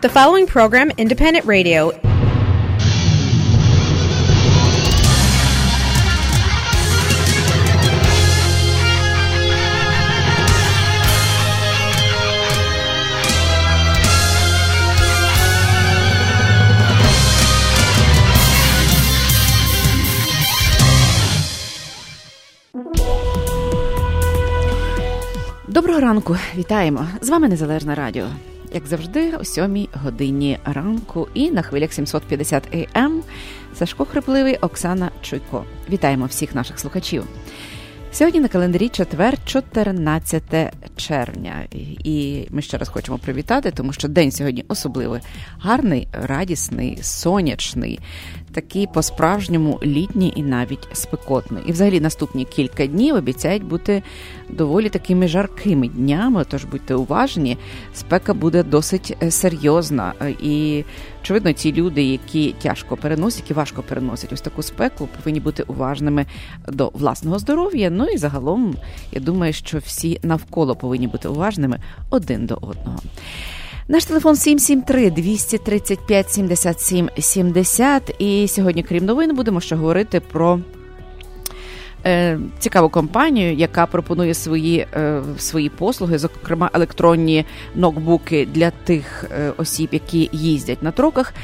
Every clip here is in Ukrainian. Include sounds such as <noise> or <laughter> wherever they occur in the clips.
The following program, Independent Radio, Доброго ранку, вітаємо! З вами Незалежне Радіо. Як завжди, о сьомій годині ранку і на хвилях 750 АМ ем Сашко Хрипливий, Оксана Чуйко. Вітаємо всіх наших слухачів. Сьогодні на календарі четвер, 14 червня, і ми ще раз хочемо привітати, тому що день сьогодні особливий, гарний, радісний, сонячний, такий по-справжньому літній і навіть спекотний. І, взагалі, наступні кілька днів обіцяють бути доволі такими жаркими днями. Тож будьте уважні, спека буде досить е, серйозна. І очевидно, ті люди, які тяжко переносять і важко переносять ось таку спеку, повинні бути уважними до власного здоров'я. Ну і загалом, я думаю, що всі навколо повинні бути уважними один до одного. Наш телефон 773 235 77 70. І сьогодні, крім новин, будемо ще говорити про. Е, цікаву компанію, яка пропонує свої е, свої послуги, зокрема електронні ноутбуки для тих е, осіб, які їздять на троках.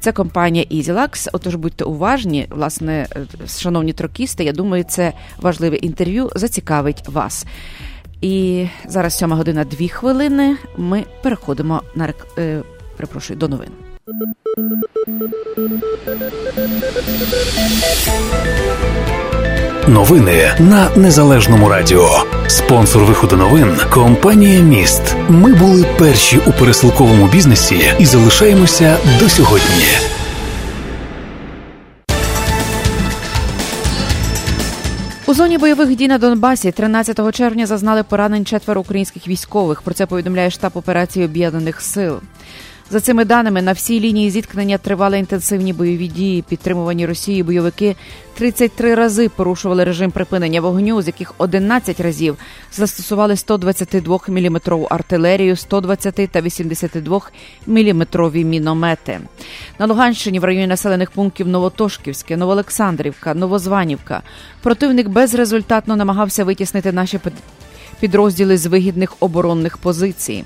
Це компанія EasyLux. Отож, будьте уважні, власне, шановні трокісти. Я думаю, це важливе інтерв'ю зацікавить вас. І зараз сьома година дві хвилини. Ми переходимо на е, перепрошую, до новин. Новини на незалежному радіо. Спонсор виходу новин компанія Міст. Ми були перші у пересилковому бізнесі і залишаємося до сьогодні. Зоні бойових дій на Донбасі 13 червня зазнали поранень четверо українських військових. Про це повідомляє штаб операції Об'єднаних Сил. За цими даними на всій лінії зіткнення тривали інтенсивні бойові дії. Підтримувані Росією бойовики 33 рази порушували режим припинення вогню, з яких 11 разів застосували 122 мм артилерію, 120 та 82 мм міномети. На Луганщині в районі населених пунктів Новотошківське, Новоолександрівка, Новозванівка противник безрезультатно намагався витіснити наші підрозділи з вигідних оборонних позицій.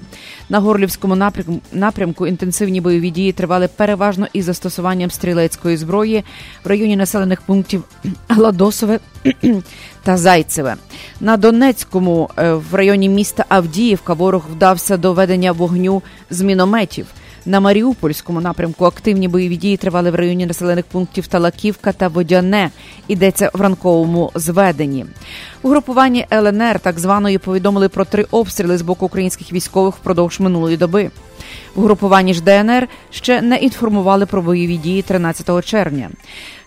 На Горлівському напрямку, напрямку інтенсивні бойові дії тривали переважно із застосуванням стрілецької зброї в районі населених пунктів <clears throat> Ладосове <clears throat> та Зайцеве. На Донецькому е, в районі міста Авдіївка ворог вдався до ведення вогню з мінометів. На Маріупольському напрямку активні бойові дії тривали в районі населених пунктів Талаківка та Водяне. Йдеться в ранковому зведенні. Угрупуванні ЛНР так званої повідомили про три обстріли з боку українських військових впродовж минулої доби. В групуванні ж ДНР ще не інформували про бойові дії 13 червня.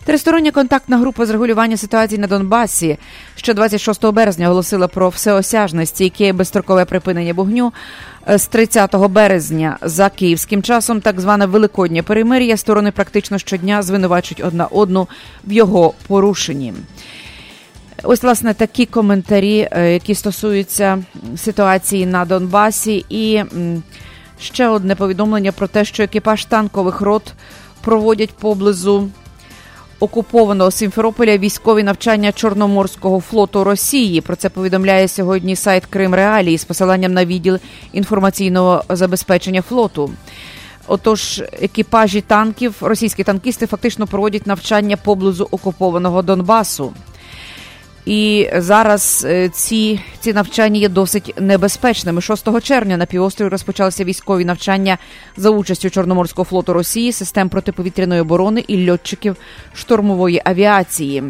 Тристороння контактна група з регулювання ситуації на Донбасі ще 26 березня оголосила про всеосяжне стійке безстрокове припинення вогню з 30 березня за київським часом. Так зване великоднє перемир'я сторони практично щодня звинувачують одна одну в його порушенні. Ось, власне, такі коментарі, е, які стосуються ситуації на Донбасі, і ще одне повідомлення про те, що екіпаж танкових рот проводять поблизу окупованого Сімферополя військові навчання Чорноморського флоту Росії. Про це повідомляє сьогодні сайт Крим Реалії з посиланням на відділ інформаційного забезпечення флоту. Отож, екіпажі танків, російські танкісти фактично проводять навчання поблизу окупованого Донбасу. І зараз е, ці ці навчання є досить небезпечними. 6 червня на півострові розпочалися військові навчання за участю Чорноморського флоту Росії, систем протиповітряної оборони і льотчиків штурмової авіації.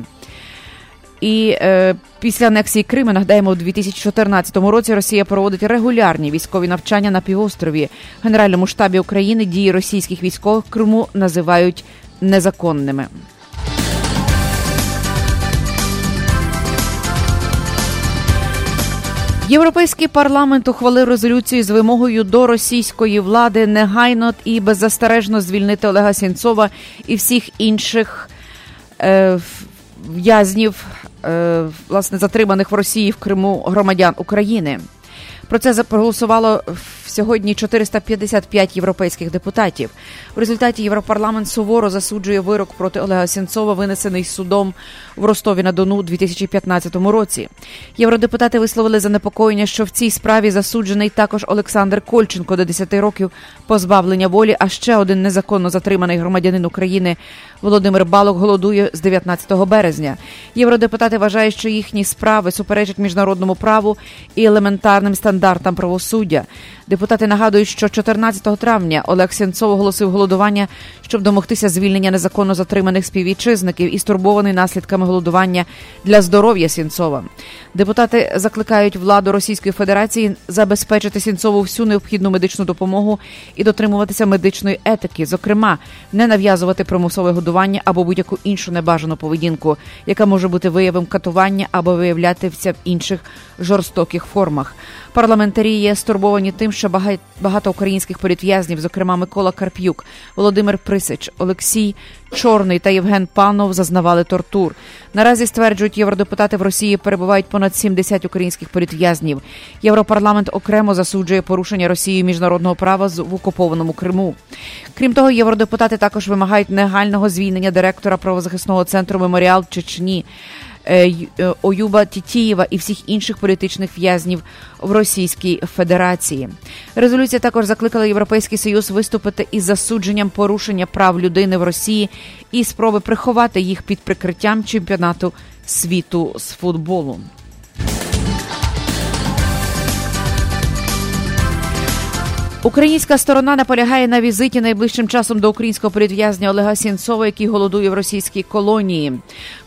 І е, після анексії Криму, нагадаємо, у 2014 році Росія проводить регулярні військові навчання на півострові. В Генеральному штабі України дії російських військових в Криму називають незаконними. Європейський парламент ухвалив резолюцію з вимогою до російської влади негайно і беззастережно звільнити Олега Сінцова і всіх інших е, в'язнів, е, власне, затриманих в Росії в Криму громадян України. Про це проголосувало сьогодні 455 європейських депутатів. В результаті Європарламент суворо засуджує вирок проти Олега Сінцова, винесений судом в Ростові на Дону у 2015 році. Євродепутати висловили занепокоєння, що в цій справі засуджений також Олександр Кольченко до 10 років позбавлення волі. А ще один незаконно затриманий громадянин України Володимир Балок голодує з 19 березня. Євродепутати вважають, що їхні справи суперечать міжнародному праву і елементарним стандартам правосуддя. Депутати нагадують, що 14 травня Олег Сенцов оголосив голодування, щоб домогтися звільнення незаконно затриманих співвітчизників і стурбований наслідками голодування для здоров'я Сінцова. Депутати закликають владу Російської Федерації забезпечити Сінцову всю необхідну медичну допомогу і дотримуватися медичної етики, зокрема, не нав'язувати примусове годування або будь-яку іншу небажану поведінку, яка може бути виявом катування або виявлятися в інших жорстоких формах. Парламентарі є стурбовані тим, що багато українських політв'язнів, зокрема Микола Карп'юк, Володимир Присич, Олексій Чорний та Євген Панов, зазнавали тортур. Наразі стверджують євродепутати в Росії перебувають понад 70 українських політв'язнів. Європарламент окремо засуджує порушення Росією міжнародного права в окупованому Криму. Крім того, євродепутати також вимагають негального звільнення директора правозахисного центру Меморіал Чечні. Е, е, Оюба Тітієва і всіх інших політичних в'язнів в Російській Федерації. Резолюція також закликала Європейський Союз виступити із засудженням порушення прав людини в Росії і спроби приховати їх під прикриттям чемпіонату світу з футболу. Українська сторона наполягає на візиті найближчим часом до українського політв'язня Олега Сінцова, який голодує в російській колонії.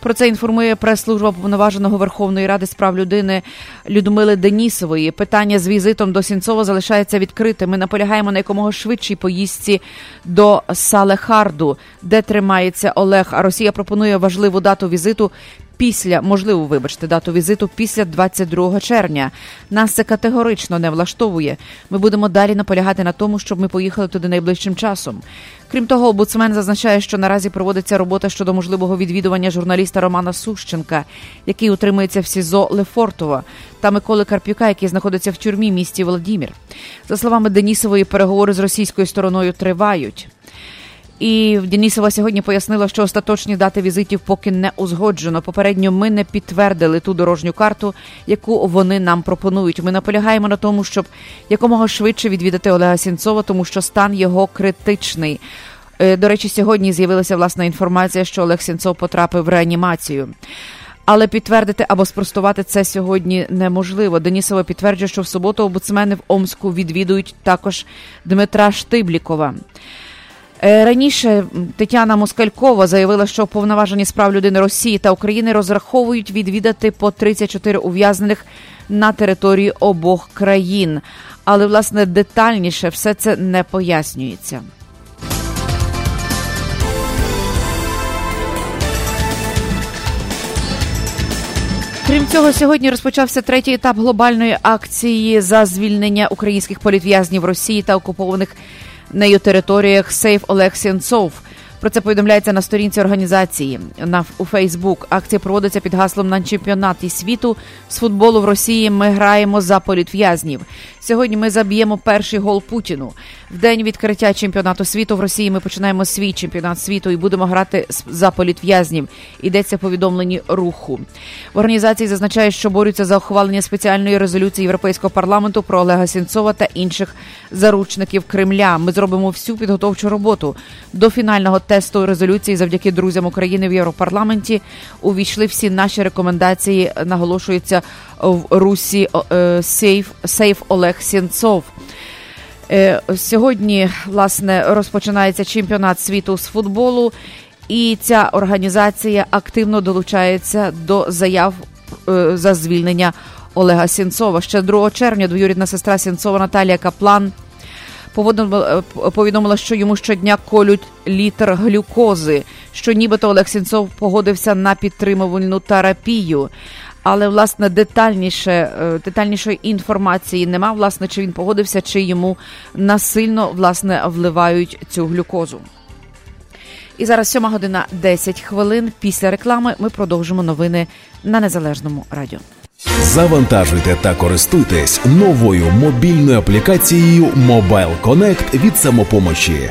Про це інформує прес-служба повноваженого Верховної Ради з прав людини Людмили Денісової. Питання з візитом до Сінцова залишається відкритим. Ми наполягаємо на якомога швидшій поїздці до Салехарду, де тримається Олег. А Росія пропонує важливу дату візиту після можливо, вибачте, дату візиту після 22 червня. Нас це категорично не влаштовує. Ми будемо далі наполягати на тому, щоб ми поїхали туди найближчим часом. Крім того, обуцмен зазначає, що наразі проводиться робота щодо можливого відвідування журналіста Романа Сущенка, який утримується в СІЗО Лефортова, та Миколи Карпюка, який знаходиться в тюрмі місті Володимир. За словами Денісової, переговори з російською стороною тривають. І Денісова сьогодні пояснила, що остаточні дати візитів поки не узгоджено. Попередньо ми не підтвердили ту дорожню карту, яку вони нам пропонують. Ми наполягаємо на тому, щоб якомога швидше відвідати Олега Сінцова, тому що стан його критичний. Е, до речі, сьогодні з'явилася власна інформація, що Олег Сінцов потрапив в реанімацію. Але підтвердити або спростувати це сьогодні неможливо. Денісова підтверджує, що в суботу обуцмени в Омску відвідують також Дмитра Штиблікова. Е, раніше Тетяна Москалькова заявила, що повноважені справ людини Росії та України розраховують відвідати по 34 ув'язнених на території обох країн. Але власне детальніше все це не пояснюється. Крім цього, сьогодні розпочався третій етап глобальної акції за звільнення українських політв'язнів Росії та окупованих нею територіях Сейф Олег Сенцов. Про це повідомляється на сторінці організації на у Фейсбук. Акція проводиться під гаслом на чемпіонаті світу з футболу в Росії. Ми граємо за політв'язнів. Сьогодні ми заб'ємо перший гол Путіну. В день відкриття чемпіонату світу в Росії ми починаємо свій чемпіонат світу і будемо грати за політв'язнів. Йдеться повідомлені руху. В організації зазначають, що борються за ухвалення спеціальної резолюції Європейського парламенту про Олега Сінцова та інших заручників Кремля. Ми зробимо всю підготовчу роботу до фінального тесту резолюції завдяки друзям України в Європарламенті. Увійшли всі наші рекомендації. Наголошується в Русі е, Сейф Олег Сінцов. Е, сьогодні власне розпочинається чемпіонат світу з футболу, і ця організація активно долучається до заяв е, за звільнення Олега Сінцова. Ще 2 червня двоюрідна сестра Сінцова Наталія Каплан повідомила, що йому щодня колють літр глюкози, що нібито Олег Сінцов погодився на підтримувальну терапію але власне детальніше е, детальнішої інформації нема. Власне, чи він погодився, чи йому насильно власне вливають цю глюкозу. І зараз 7 година 10 хвилин. Після реклами ми продовжимо новини на незалежному радіо. Завантажуйте та користуйтесь новою мобільною аплікацією Mobile Connect від самопомочі.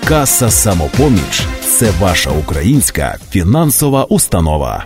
Каса самопоміч це ваша українська фінансова установа.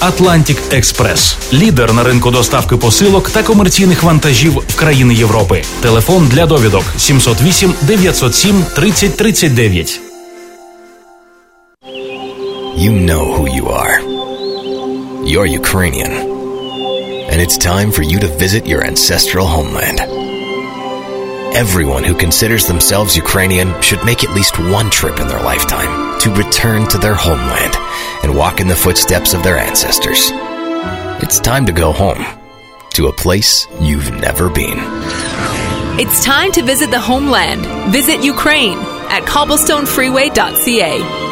Atlantic Express. лідер на ринку доставки посилок та комерційних вантажів в країни Європи. Телефон для довідок 708 907 30 39. You know who you are. You're Ukrainian. And it's time for you to visit your ancestral homeland. Everyone who considers themselves Ukrainian should make at least one trip in their lifetime to return to their homeland and walk in the footsteps of their ancestors. It's time to go home to a place you've never been. It's time to visit the homeland. Visit Ukraine at cobblestonefreeway.ca.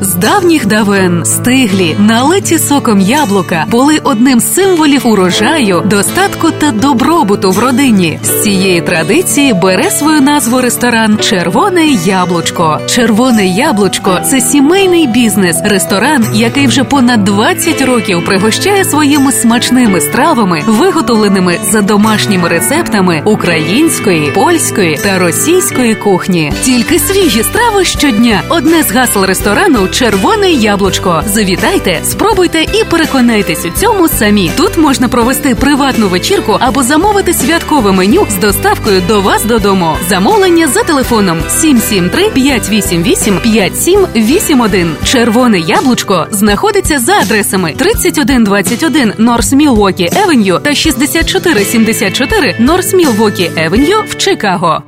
З давніх давен стиглі, налиті соком яблука були одним з символів урожаю, достатку та добробуту в родині. З цієї традиції бере свою назву ресторан Червоне яблучко. Червоне яблучко це сімейний бізнес, ресторан, який вже понад 20 років пригощає своїми смачними стравами, виготовленими за домашніми рецептами української, польської та російської кухні. Тільки свіжі страви щодня. Одне з гасел ресторану червоне яблучко. Завітайте, спробуйте і переконайтесь у цьому самі. Тут можна провести приватну вечірку або замовити святкове меню з доставкою до вас додому. Замовлення за телефоном 773 588 5781. Червоне яблучко знаходиться за адресами 3121 Норс Мілвокі Евеню та 6474 Норс Мілвокі Евеню в Чикаго.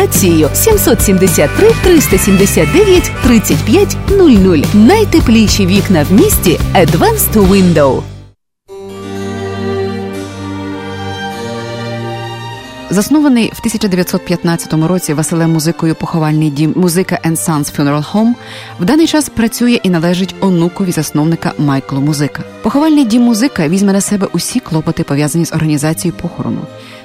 консультацією 773 379 35 00. Найтепліші вікна в місті Advanced Window. Заснований в 1915 році Василем музикою поховальний дім музика and Sons Funeral Home в даний час працює і належить онукові засновника Майклу Музика. Поховальний дім музика візьме на себе усі клопоти пов'язані з організацією похорону.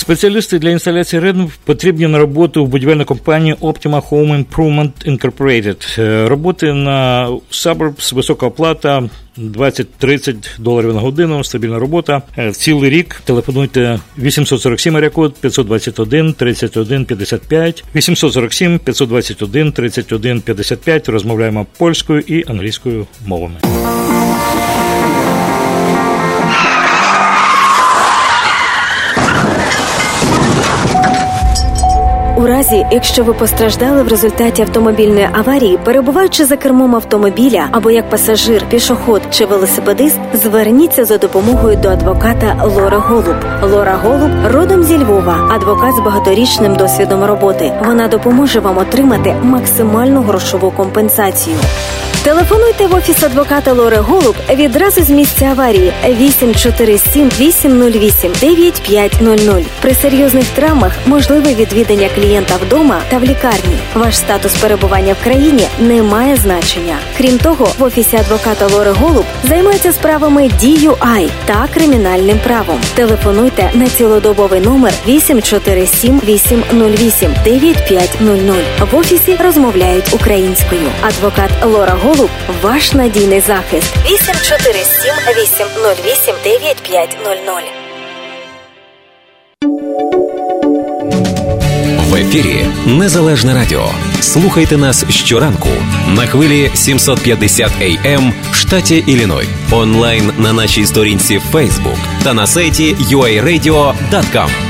Спеціалісти для інсталяції РЕД потрібні на роботу в будівельній компанії Optima Home Improvement Incorporated. Е, роботи на Suburbs, висока оплата 20-30 доларів на годину, стабільна робота. Е, цілий рік телефонуйте 847 арякод 521 31 55 847 521 31 55. Розмовляємо польською і англійською мовами. У разі, якщо ви постраждали в результаті автомобільної аварії, перебуваючи за кермом автомобіля або як пасажир, пішоход чи велосипедист, зверніться за допомогою до адвоката Лора Голуб. Лора Голуб родом зі Львова, адвокат з багаторічним досвідом роботи. Вона допоможе вам отримати максимальну грошову компенсацію. Телефонуйте в офіс адвоката Лори Голуб відразу з місця аварії 847 808 9500. При серйозних травмах можливе відвідання клієнта вдома та в лікарні. Ваш статус перебування в країні не має значення. Крім того, в офісі адвоката Лори Голуб займаються справами DUI та кримінальним правом. Телефонуйте на цілодобовий номер 847 808 9500. В офісі розмовляють українською. Адвокат Лора Голуб ваш надійний захист. 847 808 9500. В ефірі Незалежне Радіо. Слухайте нас щоранку на хвилі 750 AM в штаті Ілліной. Онлайн на нашій сторінці Facebook та на сайті uaradio.com.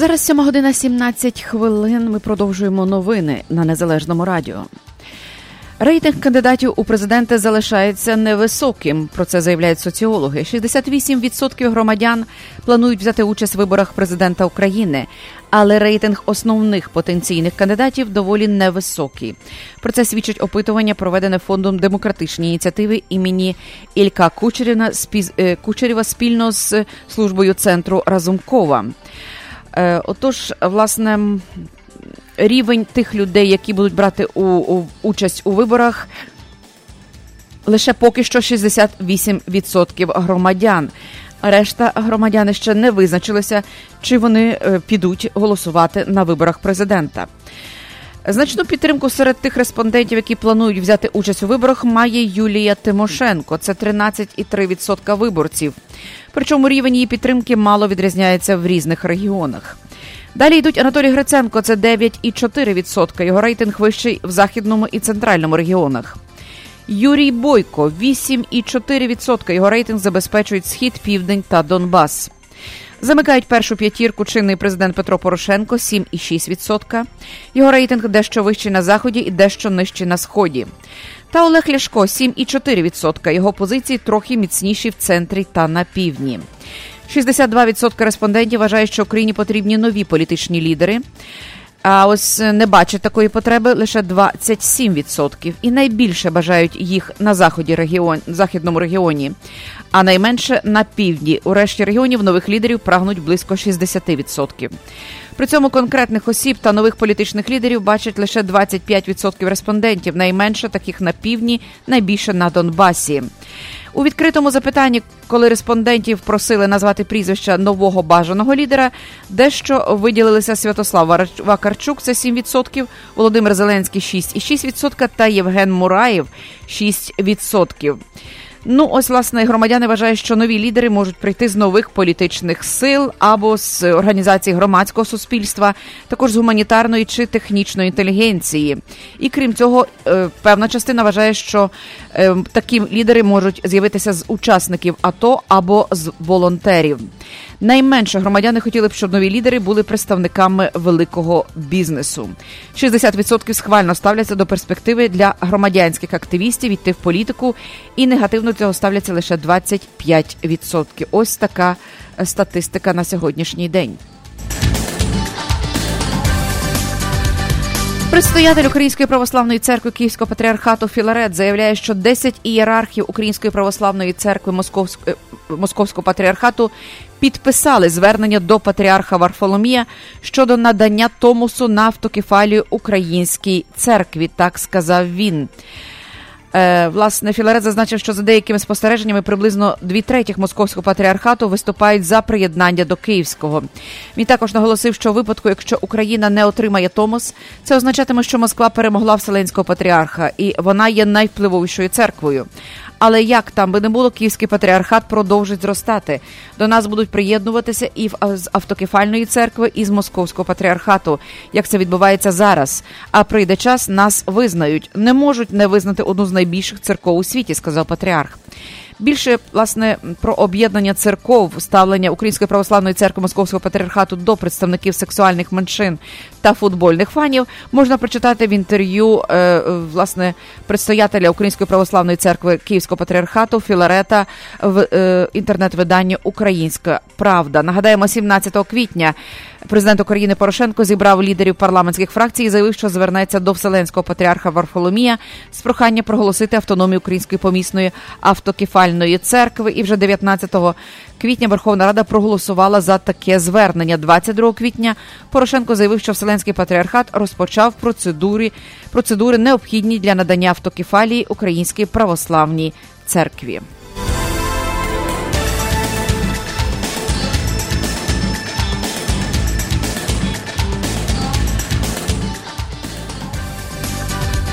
Зараз 7 година 17 хвилин. Ми продовжуємо новини на незалежному радіо. Рейтинг кандидатів у президенти залишається невисоким. Про це заявляють соціологи. 68% громадян планують взяти участь в виборах президента України, але рейтинг основних потенційних кандидатів доволі невисокий. Про це свідчить опитування, проведене фондом демократичні ініціативи імені Ілька Кучеріна Кучерєва спільно з службою центру Разумкова. Отож, власне, рівень тих людей, які будуть брати у, у участь у виборах, лише поки що 68% громадян. Решта громадяни ще не визначилися, чи вони підуть голосувати на виборах президента. Значну підтримку серед тих респондентів, які планують взяти участь у виборах, має Юлія Тимошенко. Це 13,3% виборців. Причому рівень її підтримки мало відрізняється в різних регіонах. Далі йдуть Анатолій Гриценко, це 9,4%. Його рейтинг вищий в західному і центральному регіонах. Юрій Бойко 8,4%. Його рейтинг забезпечують Схід, Південь та Донбас. Замикають першу п'ятірку чинний президент Петро Порошенко 7,6%. Його рейтинг дещо вищий на заході і дещо нижчий на сході. Та Олег Ляшко 7,4%. Його позиції трохи міцніші в центрі та на півдні. 62% респондентів вважають, що Україні потрібні нові політичні лідери. А ось не бачать такої потреби лише 27%. І найбільше бажають їх на заході регіон, західному регіоні, а найменше на півдні. У решті регіонів нових лідерів прагнуть близько 60%. При цьому конкретних осіб та нових політичних лідерів бачать лише 25% респондентів. Найменше таких на півдні, найбільше на Донбасі. У відкритому запитанні, коли респондентів просили назвати прізвища нового бажаного лідера, дещо виділилися Святослав Вакарчук, це 7%, Володимир Зеленський 6,6% та Євген Мураєв 6%. Ну, ось, власне, громадяни вважають, що нові лідери можуть прийти з нових політичних сил або з організацій громадського суспільства, також з гуманітарної чи технічної інтелігенції. І крім цього, певна частина вважає, що такі лідери можуть з'явитися з учасників АТО або з волонтерів. Найменше громадяни хотіли б, щоб нові лідери були представниками великого бізнесу. 60% схвально ставляться до перспективи для громадянських активістів йти в політику, і негативно цього ставляться лише 25%. Ось така статистика на сьогоднішній день. Предстоятель Української православної церкви Київського патріархату Філарет заявляє, що 10 ієрархів Української православної церкви Московсько-Московського патріархату підписали звернення до патріарха Варфоломія щодо надання Томусу на автокефалію Українській церкві. Так сказав він. Е, власне, Філарет зазначив, що за деякими спостереженнями приблизно дві третіх московського патріархату виступають за приєднання до Київського. Він також наголосив, що у випадку, якщо Україна не отримає Томос, це означатиме, що Москва перемогла Вселенського патріарха, і вона є найвпливовішою церквою. Але як там би не було, київський патріархат продовжить зростати. До нас будуть приєднуватися і з автокефальної церкви, і з московського патріархату, як це відбувається зараз. А прийде час, нас визнають. Не можуть не визнати одну з найбільших церков у світі, сказав патріарх. Більше власне про об'єднання церков, ставлення Української православної церкви Московського патріархату до представників сексуальних меншин та футбольних фанів можна прочитати в інтерв'ю е, власне предстоятеля Української православної церкви Київського патріархату Філарета в е, інтернет-виданні Українська Правда. Нагадаємо, 17 квітня президент України Порошенко зібрав лідерів парламентських фракцій і заявив, що звернеться до Вселенського патріарха Варфоломія з проханням проголосити автономію Української помісної автокефальної церкви. І вже 19 квітня Верховна Рада проголосувала за таке звернення. 22 квітня Порошенко заявив, що Вселенський патріархат розпочав процедури, процедури необхідні для надання автокефалії Українській православній церкві.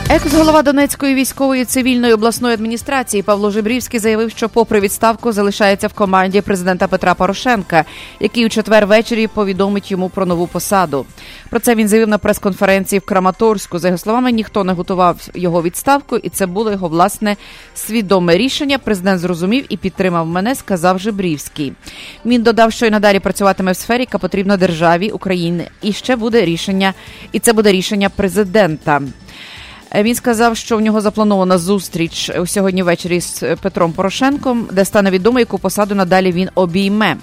Екс-голова Донецької військової цивільної обласної адміністрації Павло Жебрівський заявив, що, попри відставку, залишається в команді президента Петра Порошенка, який у четвер ввечері повідомить йому про нову посаду. Про це він заявив на прес-конференції в Краматорську. За його словами, ніхто не готував його відставку, і це було його власне свідоме рішення. Президент зрозумів і підтримав мене, сказав Жебрівський. Він додав, що й надалі працюватиме в сфері, яка потрібна державі України, і ще буде рішення, і це буде рішення президента. Е, він сказав, що в нього запланована зустріч е, сьогодні ввечері з е, Петром Порошенком, де стане відомо, яку посаду надалі він обійме.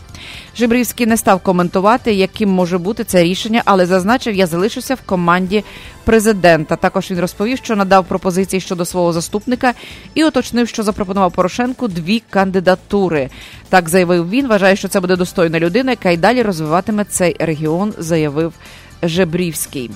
Жибрівський не став коментувати, яким може бути це рішення, але зазначив, я залишуся в команді президента. Також він розповів, що надав пропозиції щодо свого заступника і уточнив, що запропонував Порошенку дві кандидатури. Так заявив він. Вважає, що це буде достойна людина, яка й далі розвиватиме цей регіон, заявив Жебрівський.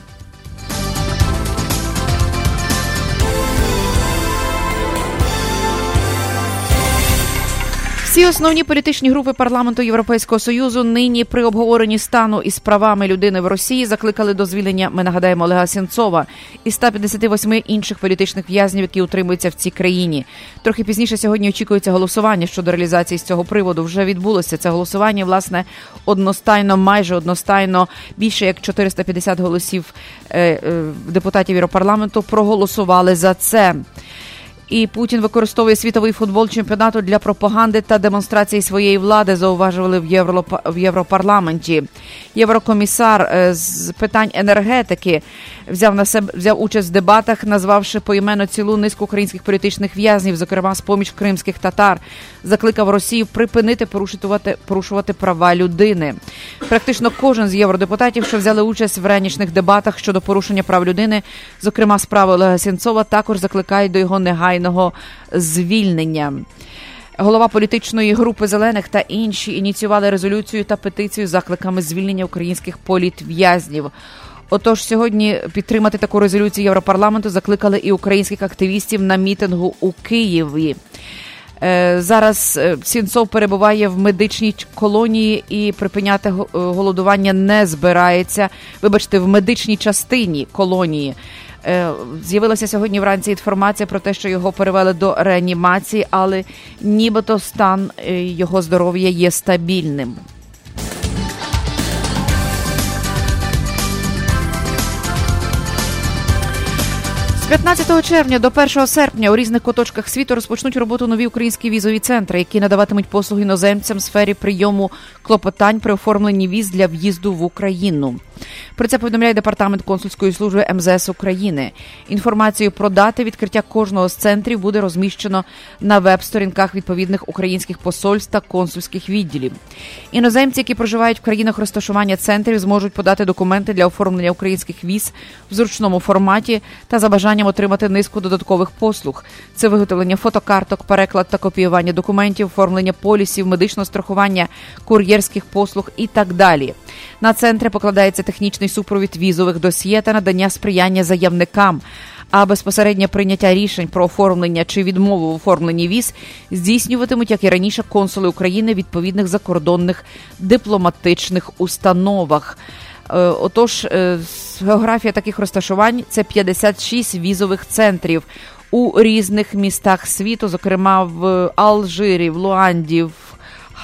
Всі основні політичні групи парламенту Європейського союзу нині при обговоренні стану із правами людини в Росії закликали до звільнення. Ми нагадаємо Олега Сенцова і 158 інших політичних в'язнів, які утримуються в цій країні. Трохи пізніше сьогодні очікується голосування щодо реалізації з цього приводу. Вже відбулося це голосування. Власне одностайно, майже одностайно більше як 450 голосів е, е, депутатів Європарламенту проголосували за це. І Путін використовує світовий футбол чемпіонату для пропаганди та демонстрації своєї влади. Зауважували в Європа в Європарламенті. Єврокомісар е, з питань енергетики взяв на себе взяв участь в дебатах, назвавши поіменно цілу низку українських політичних в'язнів, зокрема з поміж кримських татар, закликав Росію припинити порушувати порушувати права людини. Практично кожен з євродепутатів, що взяли участь в ранішніх дебатах щодо порушення прав людини, зокрема справи Олега Сінцова, також закликають до його негайного звільнення. Голова політичної групи зелених та інші ініціювали резолюцію та петицію з закликами звільнення українських політв'язнів. Отож, сьогодні підтримати таку резолюцію Європарламенту закликали і українських активістів на мітингу у Києві. Е, зараз е, Сінцов перебуває в медичній колонії і припиняти голодування не збирається. Вибачте, в медичній частині колонії. Е, з'явилася сьогодні вранці інформація про те, що його перевели до реанімації, але нібито стан його здоров'я є стабільним. 15 червня до 1 серпня у різних куточках світу розпочнуть роботу нові українські візові центри, які надаватимуть послуги іноземцям в сфері прийому клопотань при оформленні віз для в'їзду в Україну. Про це повідомляє департамент консульської служби МЗС України. Інформацію про дати відкриття кожного з центрів буде розміщено на веб-сторінках відповідних українських посольств та консульських відділів. Іноземці, які проживають в країнах розташування центрів, зможуть подати документи для оформлення українських віз в зручному форматі та за бажанням отримати низку додаткових послуг. Це виготовлення фотокарток, переклад та копіювання документів, оформлення полісів, медичного страхування, кур'єрських послуг і так далі. На центри покладається технічний супровід візових досьє та надання сприяння заявникам. а безпосереднє прийняття рішень про оформлення чи відмову в оформленні віз здійснюватимуть, як і раніше, консули України відповідних закордонних дипломатичних установах. Е, отож, е, географія таких розташувань це 56 візових центрів у різних містах світу, зокрема в Алжирі, в Луанді, в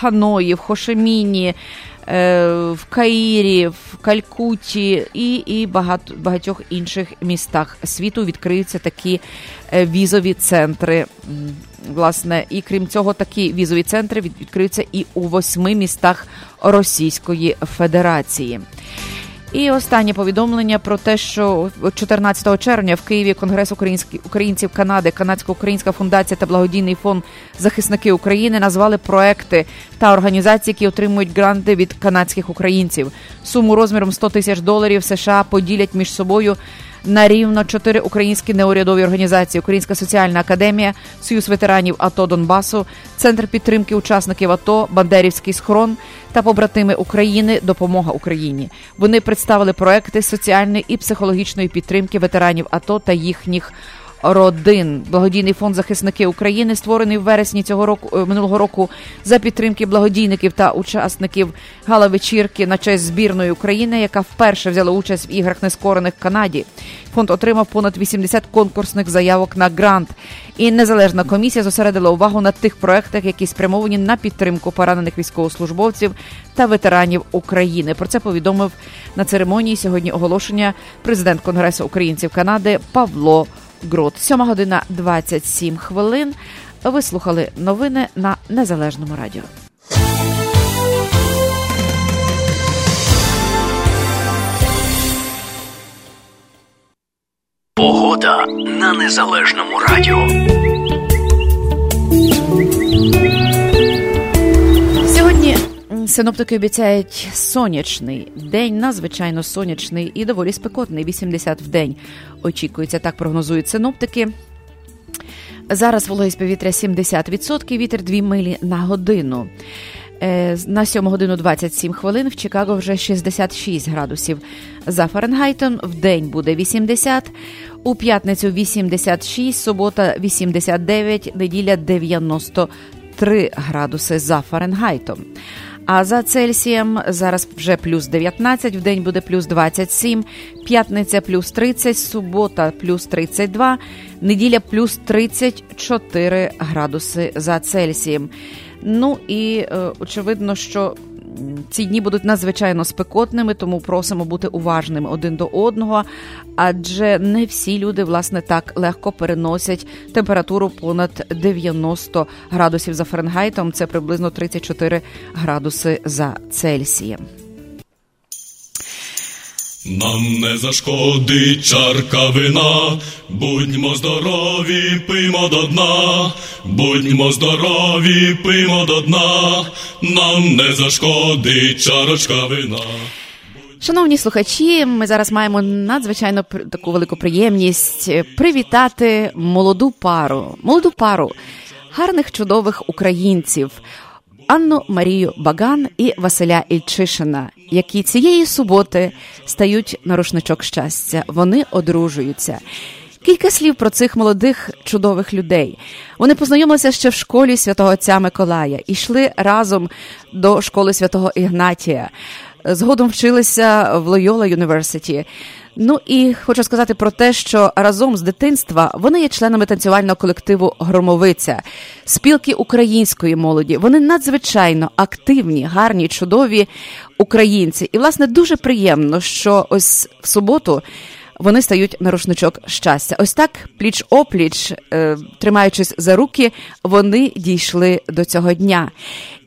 Ханої, в Хошеміні. Е, в Каїрі, в Калькуті і і багато багатьох інших містах світу відкриються такі візові центри. Власне, і крім цього, такі візові центри відкриються і у восьми містах Російської Федерації. І останнє повідомлення про те, що 14 червня в Києві Конгрес українців Канади, Канадсько-Українська фундація та благодійний фонд захисники України назвали проекти та організації, які отримують гранти від канадських українців. Суму розміром 100 тисяч доларів США поділять між собою на рівно чотири українські неурядові організації: Українська соціальна академія, Союз ветеранів АТО Донбасу, Центр підтримки учасників АТО, Бандерівський схрон та побратими України Допомога Україні. Вони представили проекти соціальної і психологічної підтримки ветеранів АТО та їхніх родин. Благодійний фонд захисники України створений в вересні цього року е, минулого року за підтримки благодійників та учасників гала-вечірки на честь збірної України, яка вперше взяла участь в іграх нескорених Канаді. Фонд отримав понад 80 конкурсних заявок на грант. І незалежна комісія зосередила увагу на тих проектах, які спрямовані на підтримку поранених військовослужбовців та ветеранів України. Про це повідомив на церемонії сьогодні оголошення президент Конгресу українців Канади Павло. Грот. 7 година 27 хвилин. Ви слухали новини на Незалежному радіо. Погода на Незалежному радіо. Сьогодні Синоптики обіцяють сонячний день, надзвичайно сонячний і доволі спекотний. 80 в день очікується. Так прогнозують синоптики. Зараз вологість повітря 70%, вітер 2 милі на годину. Е, на 7 годину 27 хвилин в Чикаго вже 66 градусів. За Фаренгайтом в день буде 80, у п'ятницю 86, субота 89, неділя 93 градуси за Фаренгайтом. А за Цельсієм зараз вже плюс 19, в день буде плюс 27, п'ятниця плюс 30, субота плюс 32, неділя плюс 34 градуси за Цельсієм. Ну і е, очевидно, що ці дні будуть надзвичайно спекотними, тому просимо бути уважними один до одного, адже не всі люди власне так легко переносять температуру понад 90 градусів за Фаренгайтом. Це приблизно 34 градуси за Цельсієм. Нам не зашкодить чарка вина, будьмо здорові, пиймо до дна, будьмо здорові, пиймо до дна, нам не зашкодить чарочка вина. Шановні слухачі, ми зараз маємо надзвичайно таку велику приємність привітати молоду пару, молоду пару гарних чудових українців. Анну Марію Баган і Василя Ільчишина, які цієї суботи стають на рушничок щастя. Вони одружуються. Кілька слів про цих молодих чудових людей. Вони познайомилися ще в школі святого отця Миколая і йшли разом до школи святого Ігнатія. Згодом вчилися в Лойола Юніверситі. Ну і хочу сказати про те, що разом з дитинства вони є членами танцювального колективу Громовиця, спілки української молоді. Вони надзвичайно активні, гарні, чудові українці. І, власне, дуже приємно, що ось в суботу. Вони стають на рушничок щастя. Ось так, пліч опліч, е, тримаючись за руки, вони дійшли до цього дня.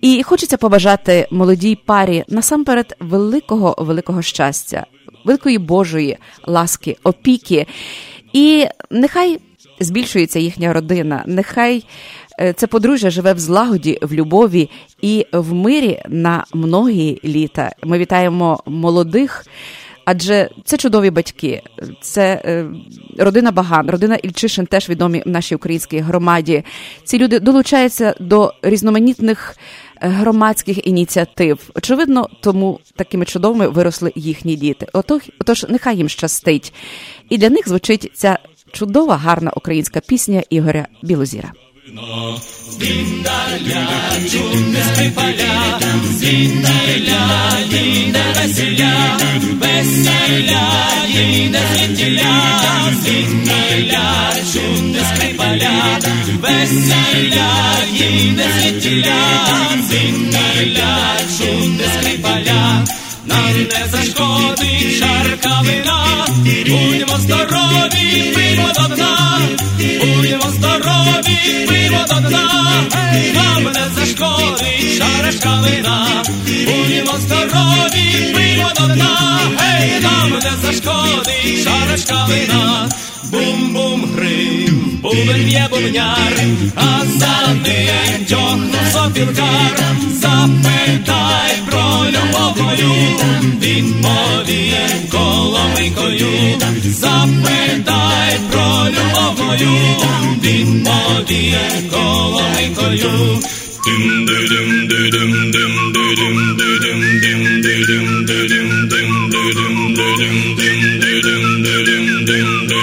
І хочеться побажати молодій парі насамперед великого великого щастя, великої Божої ласки, опіки. І нехай збільшується їхня родина, нехай е, це подружжя живе в злагоді, в любові і в мирі на многі літа. Ми вітаємо молодих. Адже це чудові батьки, це е, родина Баган, родина Ільчишин, теж відомі в нашій українській громаді. Ці люди долучаються до різноманітних громадських ініціатив. Очевидно, тому такими чудовими виросли їхні діти. Отож, нехай їм щастить. І для них звучить ця чудова, гарна українська пісня Ігоря Білозіра. Зіндаля, чудесні поля, зіндаля, їде веселя, веселя, їде звідтіля, зіндаля, чудесні поля, веселя, їде звідтіля, зіндаля, чудесні поля, нам не зашкодить шарка вина, будьмо здорові, ймо до дна дна, будьмо здорові, пиво до дна, нам не зашкодить шарашка вина, Будемо здорові, пиво до дна, нам не зашкодить шарашка вина. Бум-бум грим, бубен бубняр, а за ним тьохнув сопілкар, запитай про любов мою, відповім коломийкою, запитай про любов мою, відповім коломийкою. Дим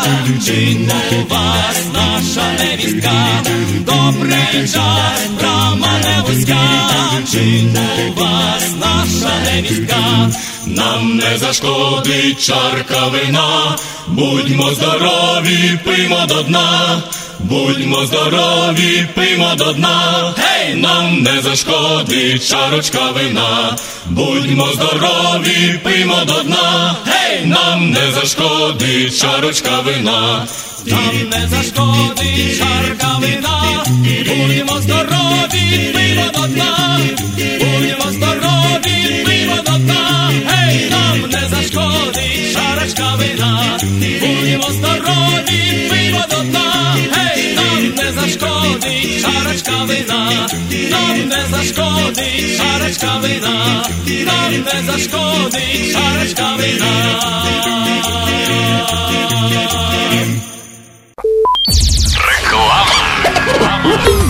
вузька, чи у вас наша невістка, добрий час, брама не вузька, чи у вас наша невістка, нам не зашкодить чарка вина, будьмо здорові, пиймо до дна. Будьмо здорові, пиймо до дна, гей, нам не зашкодить чарочка вина. Будьмо здорові, пиймо до дна, гей, нам не зашкодить чарочка вина. Нам не зашкодить чарка вина, будьмо здорові, пиймо до дна, nam ne zaškodi šarečka vina, nam ne zaškodi šarečka vina. Реклама.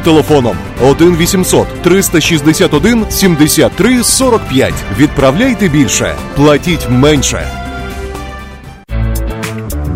телефоном 1 800 361 73 45. Відправляйте більше, платіть менше.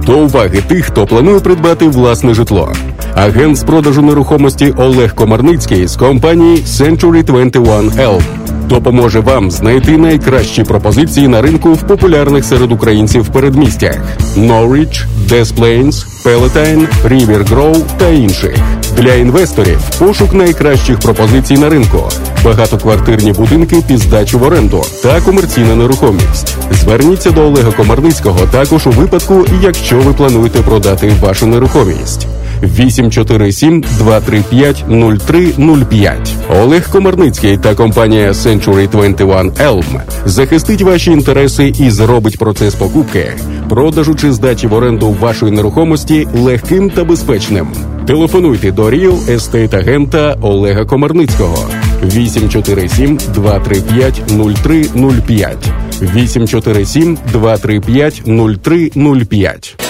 До уваги тих, хто планує придбати власне житло. Агент з продажу нерухомості Олег Комарницький з компанії Century 21 Elm допоможе вам знайти найкращі пропозиції на ринку в популярних серед українців передмістях: Norwich, Des Plains, Palatine, River Grove та інших. Для інвесторів пошук найкращих пропозицій на ринку, багатоквартирні будинки під здачу в оренду та комерційна нерухомість. Зверніться до Олега Комарницького також у випадку, якщо ви плануєте продати вашу нерухомість. 847 235 0305. Олег Комарницький та компанія Century 21 Elm захистить ваші інтереси і зробить процес покупки, продажу чи здачі в оренду вашої нерухомості легким та безпечним. Телефонуйте до Ріл естейт-агента Олега Комарницького. 847 235 0305 847 235 0305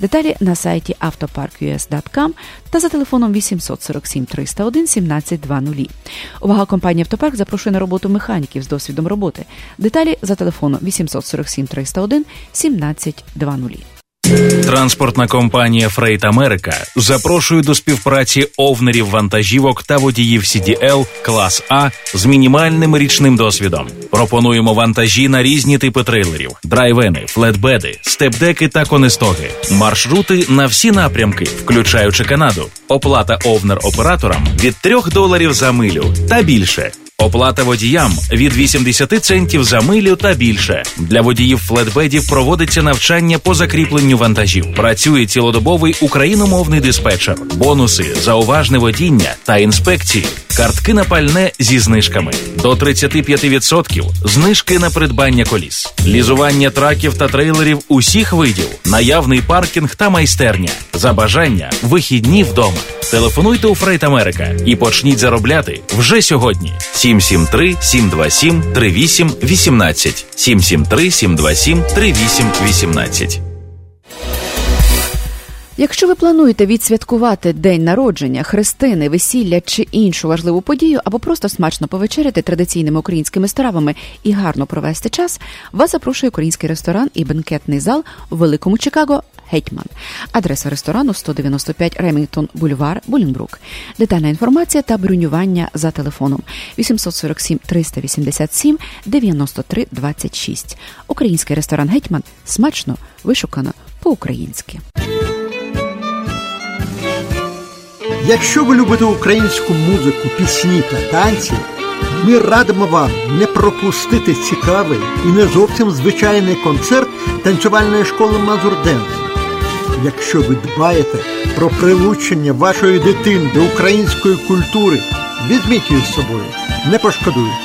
Деталі на сайті autopark.us.com та за телефоном 847 301 1720. Увага компанії Автопарк запрошує на роботу механіків з досвідом роботи. Деталі за телефоном 847 301 1720. Транспортна компанія Фрейт Америка запрошує до співпраці овнерів вантажівок та водіїв CDL клас А з мінімальним річним досвідом. Пропонуємо вантажі на різні типи трейлерів: драйвени, флетбеди, степдеки та конестоги, маршрути на всі напрямки, включаючи Канаду. Оплата овнер операторам від 3 доларів за милю та більше. Оплата водіям від 80 центів за милю та більше. Для водіїв флетбедів проводиться навчання по закріпленню вантажів. Працює цілодобовий україномовний диспетчер, бонуси за уважне водіння та інспекції. Картки на пальне зі знижками до 35% знижки на придбання коліс, лізування траків та трейлерів усіх видів, наявний паркінг та майстерня. За бажання вихідні вдома. Телефонуйте у Фрейт Америка і почніть заробляти вже сьогодні. 773 727 3818 773 727 3818 Якщо ви плануєте відсвяткувати день народження, хрестини, весілля чи іншу важливу подію, або просто смачно повечеряти традиційними українськими стравами і гарно провести час, вас запрошує український ресторан і бенкетний зал у Великому Чикаго Гетьман. Адреса ресторану 195 Ремінгтон Бульвар, Булінбрук. Детальна інформація та бронювання за телефоном 847 387 93 26. Український ресторан Гетьман смачно вишукано по-українськи. Якщо ви любите українську музику, пісні та танці, ми радимо вам не пропустити цікавий і не зовсім звичайний концерт танцювальної школи Мазурденс. Якщо ви дбаєте про прилучення вашої дитини до української культури, візьміть її з собою, не пошкодуйте.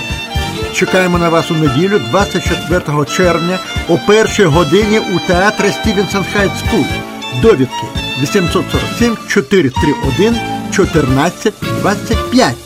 Чекаємо на вас у неділю, 24 червня, о першій годині у театрі Stevenson High School. Довідки 847 431 14 25.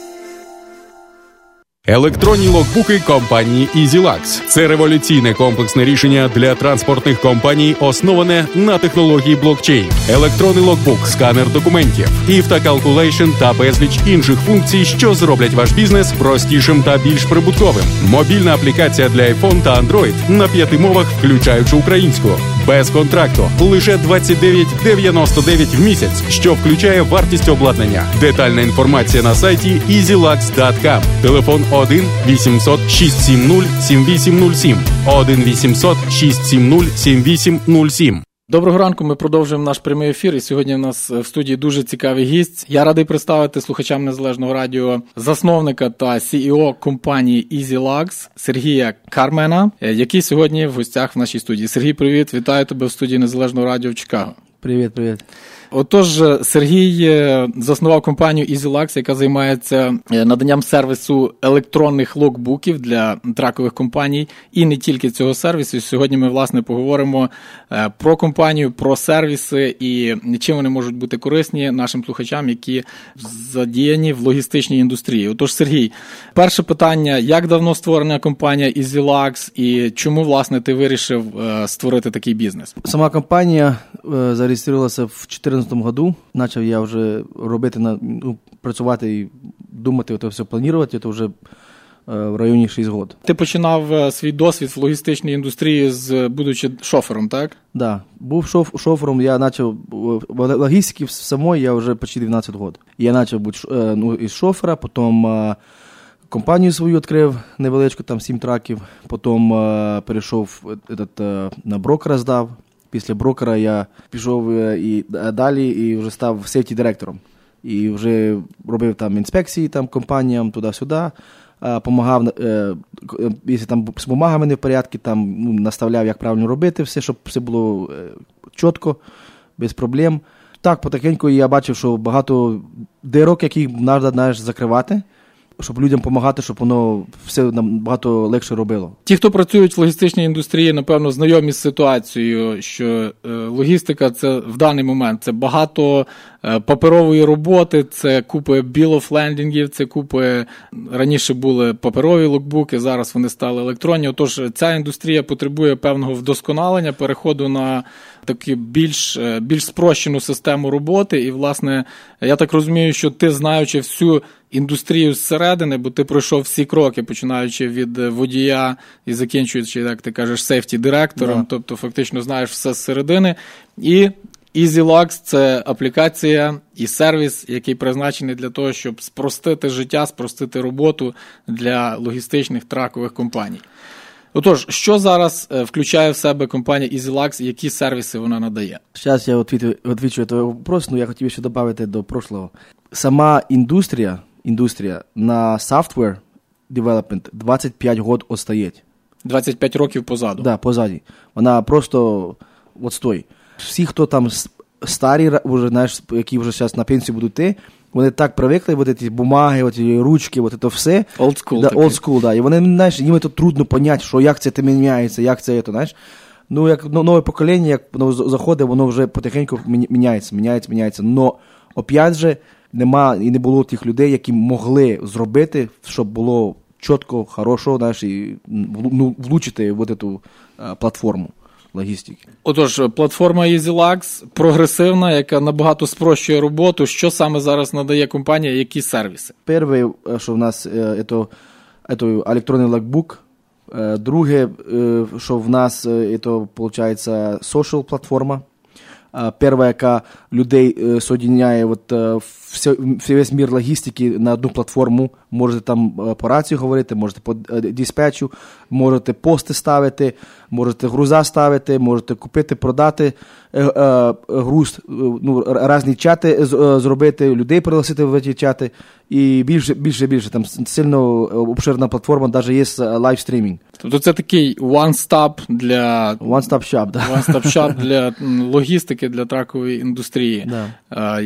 Електронні логбуки компанії EasyLux. Це революційне комплексне рішення для транспортних компаній, основане на технології блокчейн. Електронний логбук, сканер документів, IF та Calculation та безліч інших функцій, що зроблять ваш бізнес простішим та більш прибутковим. Мобільна аплікація для iPhone та Android на п'яти мовах, включаючи українську. Без контракту лише 29,99 в місяць, що включає вартість обладнання. Детальна інформація на сайті easylux.com. Телефон 1 800 670 7807 1 800 670 7807 Доброго ранку. Ми продовжуємо наш прямий ефір. І сьогодні в нас в студії дуже цікавий гість. Я радий представити слухачам незалежного радіо засновника та CEO компанії EasyLux Сергія Кармена, який сьогодні в гостях в нашій студії. Сергій, привіт, вітаю тебе в студії Незалежного радіо в Чикаго. Привіт, привіт. Отож, Сергій заснував компанію EasyLux, яка займається наданням сервісу електронних локбуків для тракових компаній, і не тільки цього сервісу. Сьогодні ми власне поговоримо про компанію, про сервіси і чим вони можуть бути корисні нашим слухачам, які задіяні в логістичній індустрії. Отож, Сергій, перше питання: як давно створена компанія EasyLux і чому власне ти вирішив створити такий бізнес? Сама компанія зареєструвалася в 2014 году. Почав я вже робити на ну, працювати і думати, це все планувати, це вже в районі 6 років. Ти починав свій досвід в логістичній індустрії, з будучи шофером, так? Так. Да. Був шоф, шофером, я почав в логістиці самої я вже почти 12 років. Я почав бути ну, із шофера, потім компанію свою відкрив невеличку, там 7 траків, потім перейшов этот, на брокера здав. Після брокера я пішов і далі і вже став сейфті директором. і вже робив там інспекції там компаніям туди-сюди. Помагав, е, якщо там з бумагами не в порядку, там ну, наставляв, як правильно робити все, щоб все було е, чітко, без проблем. Так, потихеньку я бачив, що багато дирок, які треба закривати щоб людям допомагати, щоб воно все набагато легше робило. Ті, хто працюють в логістичній індустрії, напевно, знайомі з ситуацією, що е, логістика це в даний момент це багато е, паперової роботи, це купи білофлендінгів, це купи раніше були паперові локбуки, зараз вони стали електронні. Отож, ця індустрія потребує певного вдосконалення, переходу на таку більш е, більш спрощену систему роботи. І, власне, я так розумію, що ти знаючи всю індустрію зсередини, бо ти пройшов всі кроки, починаючи від водія і закінчуючи, як ти кажеш, сейфті директором, yeah. тобто фактично знаєш все зсередини. І EasyLogs – це аплікація і сервіс, який призначений для того, щоб спростити життя, спростити роботу для логістичних тракових компаній. Отож, що зараз е, включає в себе компанія EasyLux, які сервіси вона надає? Зараз я відвічу твій вопрос, ну я хотів ще додати до прошлого. Сама індустрія індустрія на software development 25 років остають. 25 років позаду. Да, позаді. Вона просто от стой. Всі, хто там старі, вже, знаєш, які вже зараз на пенсію будуть йти, вони так привикли, от ці бумаги, от ці ручки, от це все. Old school. Да, old school, да. І вони, знаєш, їм це трудно поняти, що як це міняється, як це, це, знаєш. Ну, як нове покоління, як воно заходить, воно вже потихеньку міняється, міняється, міняється. Но, опять же, нема і не було тих людей, які могли зробити, щоб було чітко, хорошо, знаєш, і ну, влучити в цю платформу. Логістики. Отож, платформа EasyLux прогресивна, яка набагато спрощує роботу. Що саме зараз надає компанія, які сервіси? Перше, що в нас це, електронний лакбук. Друге, що в нас це, виходить, social платформа. Перша, яка людей соединяє от, все, весь мір логістики на одну платформу. Можете там по рацію говорити, можете по диспетчу, можете пости ставити, можете груза ставити, можете купити, продати груз, ну, різні чати зробити, людей пригласити в ці чати. І більше, більше, більше. Там сильно обширна платформа, навіть є лайвстрімінг. Тобто це такий one-stop для one-stop shop, да. one-stop shop <laughs> для логістики, для тракової індустрії. Да.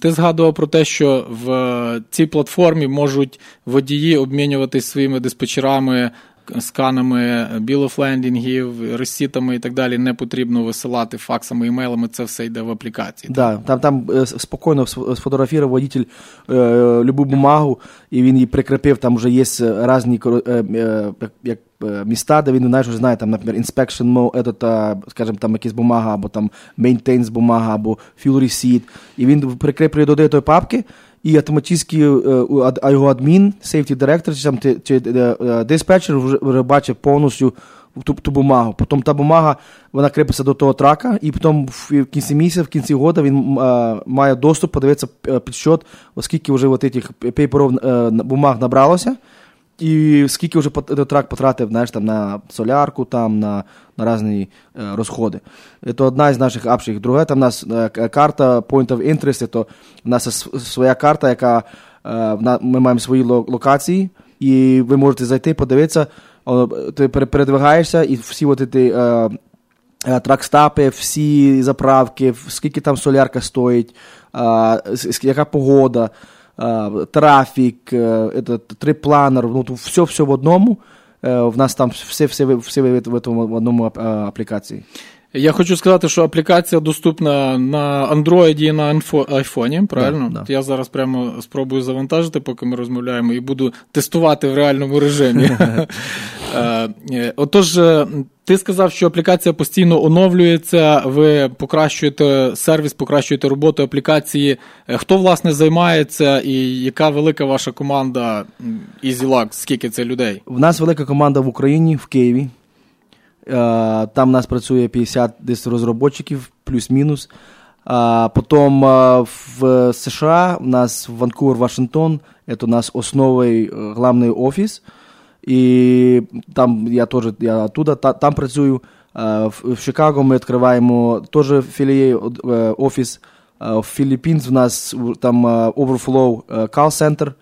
Ти згадував про те, що в цій платформі можуть водії обмінюватись своїми диспетчерами. Сканами білофлендінгів, ресітами і так далі не потрібно висилати факсами, імейлами, це все йде в аплікації. Да, там там спокійно сфотографував водитель е, любу бумагу, і він її прикріпив, там вже є різні е, як міста, де він знаєш, вже знає, там, наприклад, inspection, этот, скажімо, там якась бумага, або там maintains бумага, або fuel receipt, і він прикріплює до тої папки, і автоматично його адмін, safety director, чи, чи диспетчер вже бачить повністю ту, ту бумагу. Потім та бумага вона кріпиться до того трака, і потім в кінці місяця, в кінці року він а, має доступ, подивитися підсчет, оскільки вже от цих пейперів бумаг набралося. І скільки вже трак потратив знаєш, там, на солярку, там, на на різні е, розходи. Це одна з наших апших. Друге, там у нас е, карта Point of Interest, це у нас своя карта, яка е, ми маємо свої локації, і ви можете зайти, подивитися, ти передвигаєшся, і всі от ці е, е, тракстапи, всі заправки, скільки там солярка стоїть, яка погода трафік, этот, трипланер, ну, все, все в одному. В нас там все, все, все в, этом, в одному аплікації. Я хочу сказати, що аплікація доступна на Android і на айфоні, правильно? Да, да. Я зараз прямо спробую завантажити, поки ми розмовляємо, і буду тестувати в реальному режимі. <laughs> Отож, ти сказав, що аплікація постійно оновлюється, ви покращуєте сервіс, покращуєте роботу аплікації. Хто, власне, займається і яка велика ваша команда EasyLux? Скільки це людей? У нас велика команда в Україні, в Києві. Там у нас працює 50 десь розробників, плюс-мінус. Потім в США у нас Ванкувер, Вашингтон, це у нас основний главний офіс. І там я теж я оттуда, та, там працюю. В Чикаго ми відкриваємо теж філії офіс. В Філіппінс в нас там Overflow Call Center,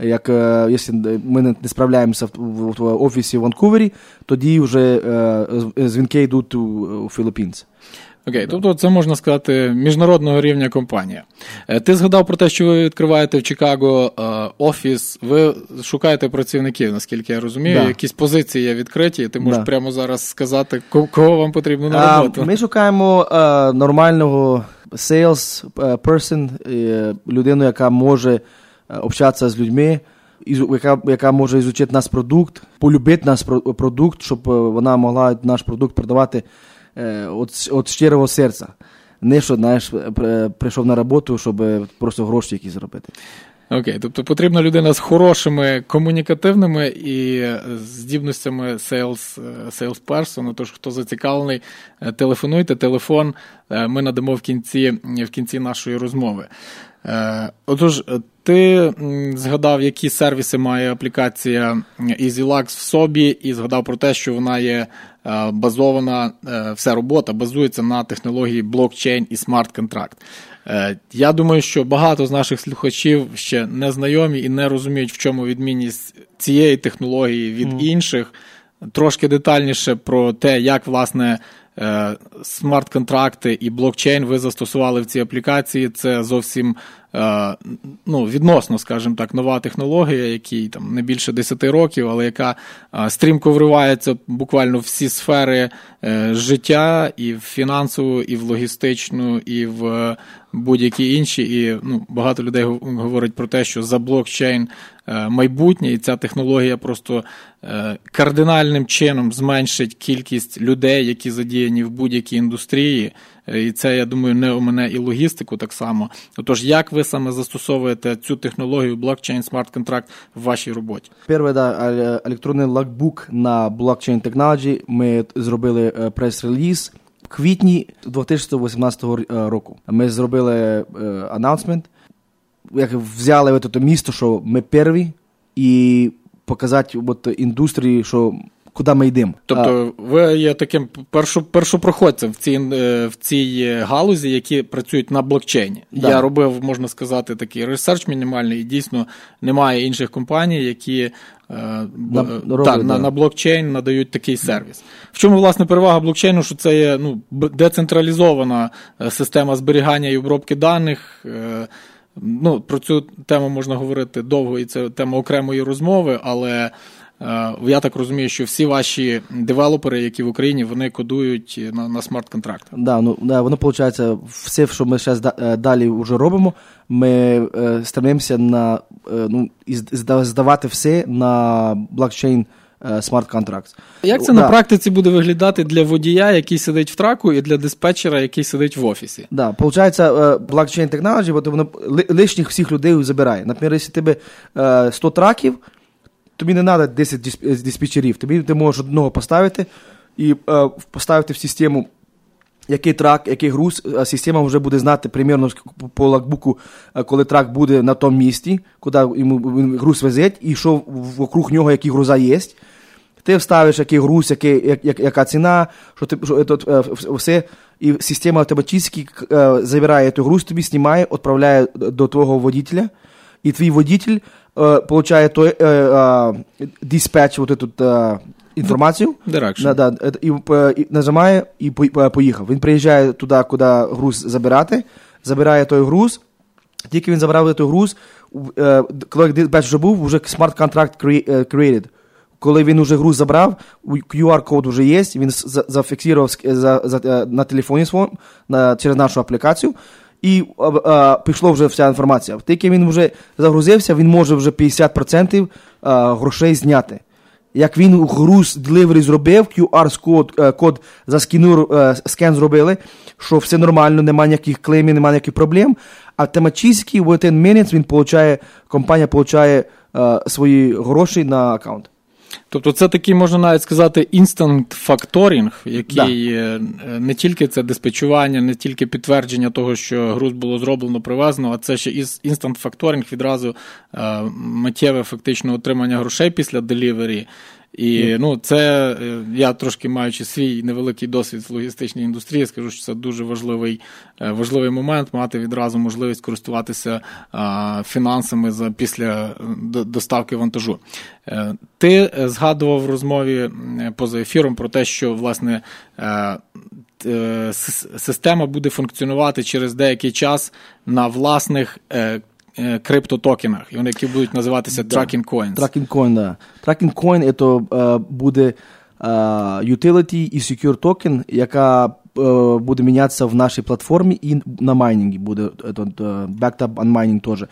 як якщо ми не справляємося в, в, офісі в Ванкувері, тоді вже дзвінки йдуть у, Філіппінс. Окей, тобто це можна сказати міжнародного рівня компанія. Ти згадав про те, що ви відкриваєте в Чикаго офіс, ви шукаєте працівників, наскільки я розумію. Да. Якісь позиції є відкриті, ти можеш да. прямо зараз сказати, кого вам потрібно на роботу. Ми шукаємо нормального sales person, людину, яка може общатися з людьми. Яка яка може ізучити наш продукт, полюбити наш продукт, щоб вона могла наш продукт продавати от, от щирого серця. Не що знаєш, прийшов на роботу, щоб просто гроші якісь заробити. Окей, тобто потрібна людина з хорошими комунікативними і здібностями sales, salesperson, Тож, хто зацікавлений, телефонуйте, телефон ми надамо в кінці, в кінці нашої розмови. Отож, ти згадав, які сервіси має аплікація EasyLux в собі, і згадав про те, що вона є базована, вся робота базується на технології блокчейн і смарт-контракт. Я думаю, що багато з наших слухачів ще не знайомі і не розуміють, в чому відмінність цієї технології від mm. інших. Трошки детальніше про те, як власне смарт-контракти і блокчейн ви застосували в цій аплікації. Це зовсім Е, ну, відносно, скажімо так, нова технологія, якій там не більше 10 років, але яка е, стрімко вривається буквально в всі сфери е, життя, і в фінансову, і в логістичну, і в будь-які інші. І ну, багато людей говорять про те, що за блокчейн майбутнє, і ця технологія просто кардинальним чином зменшить кількість людей, які задіяні в будь-якій індустрії. І це, я думаю, не у мене і логістику так само. Отож, як ви саме застосовуєте цю технологію блокчейн смарт контракт в вашій роботі? Перше, да, електронний logbook на блокчейн технології. Ми зробили прес-реліз в квітні 2018 року. Ми зробили announcement, як взяли це місто, що ми перві, і показати от, індустрії, що куди ми йдемо. Тобто, ви є таким першу, першопроходцем в цій е, в цій галузі, які працюють на блокчейні. Да. Я робив, можна сказати, такий research мінімальний, і дійсно немає інших компаній, які е, на, так, да. на, на блокчейн надають такий сервіс. В чому власне перевага блокчейну? Що це є ну, децентралізована е, система зберігання і обробки даних. Ну, Про цю тему можна говорити довго, і це тема окремої розмови, але Е, я так розумію, що всі ваші девелопери, які в Україні, вони кодують на на смарт-контракт. Да, ну да, воно виходить, все, що ми зараз е, далі вже робимо, ми е, стремимося на е, ну, здавати все на блокчейн смарт-контракт. Як це да. на практиці буде виглядати для водія, який сидить в траку, і для диспетчера, який сидить в офісі? Да, Получається, блокчейн технології, бо воно лишніх всіх людей забирає. Наприклад, якщо тебе 100 траків, тобі не треба 10 диспетчерів, тобі ти можеш одного поставити і е, поставити в систему. Який трак, який груз, система вже буде знати примірно по лакбуку, е, коли трак буде на тому місці, куди йому груз везе, і що вокруг нього які груза є. Ти вставиш, який груз, який, як, яка ціна, що ти що, це, все, і система автоматично е, забирає той груз, тобі знімає, відправляє до твого водителя, і твій водитель э, получает то, э, э, диспетч, вот эту э, інформацію. Direction. Да, да, і, і нажимає і поїхав. Він приїжджає туди, куди груз забирати, забирає той груз. Тільки він забрав той груз, коли диспетч вже був, вже смарт-контракт created. Коли він вже груз забрав, QR-код вже є, він зафіксував за, за, на телефоні своєму, на, через нашу аплікацію і а, пішло вже вся інформація. Тільки він вже загрузився, він може вже 50% а, грошей зняти. Як він груз delivery зробив, QR-код е, код за скінур, е, скен зробили, що все нормально, немає ніяких клеймів, немає ніяких проблем. Автоматично в один minutes він получає, компанія получає е, свої гроші на аккаунт. Тобто це такий, можна навіть сказати, інстант факторинг, який да. не тільки це диспетчування, не тільки підтвердження того, що груз було зроблено, привезено, а це ще інстант факторинг відразу е, миттєве фактично отримання грошей після делівері. І ну, це е, я трошки маючи свій невеликий досвід в логістичній індустрії, скажу, що це дуже важливий е, важливий момент мати відразу можливість користуватися фінансами за після доставки вантажу. Ти згадував в розмові поза ефіром про те, що власне система буде функціонувати через деякий час на власних Е, криптотокенах, і вони які будуть називатися да. Tracking Coins. Tracking Coin, да. Tracking Coin – це uh, буде uh, utility і secure токен, яка uh, буде мінятися в нашій платформі і на майнінгі буде этот, uh, backed up on mining теж.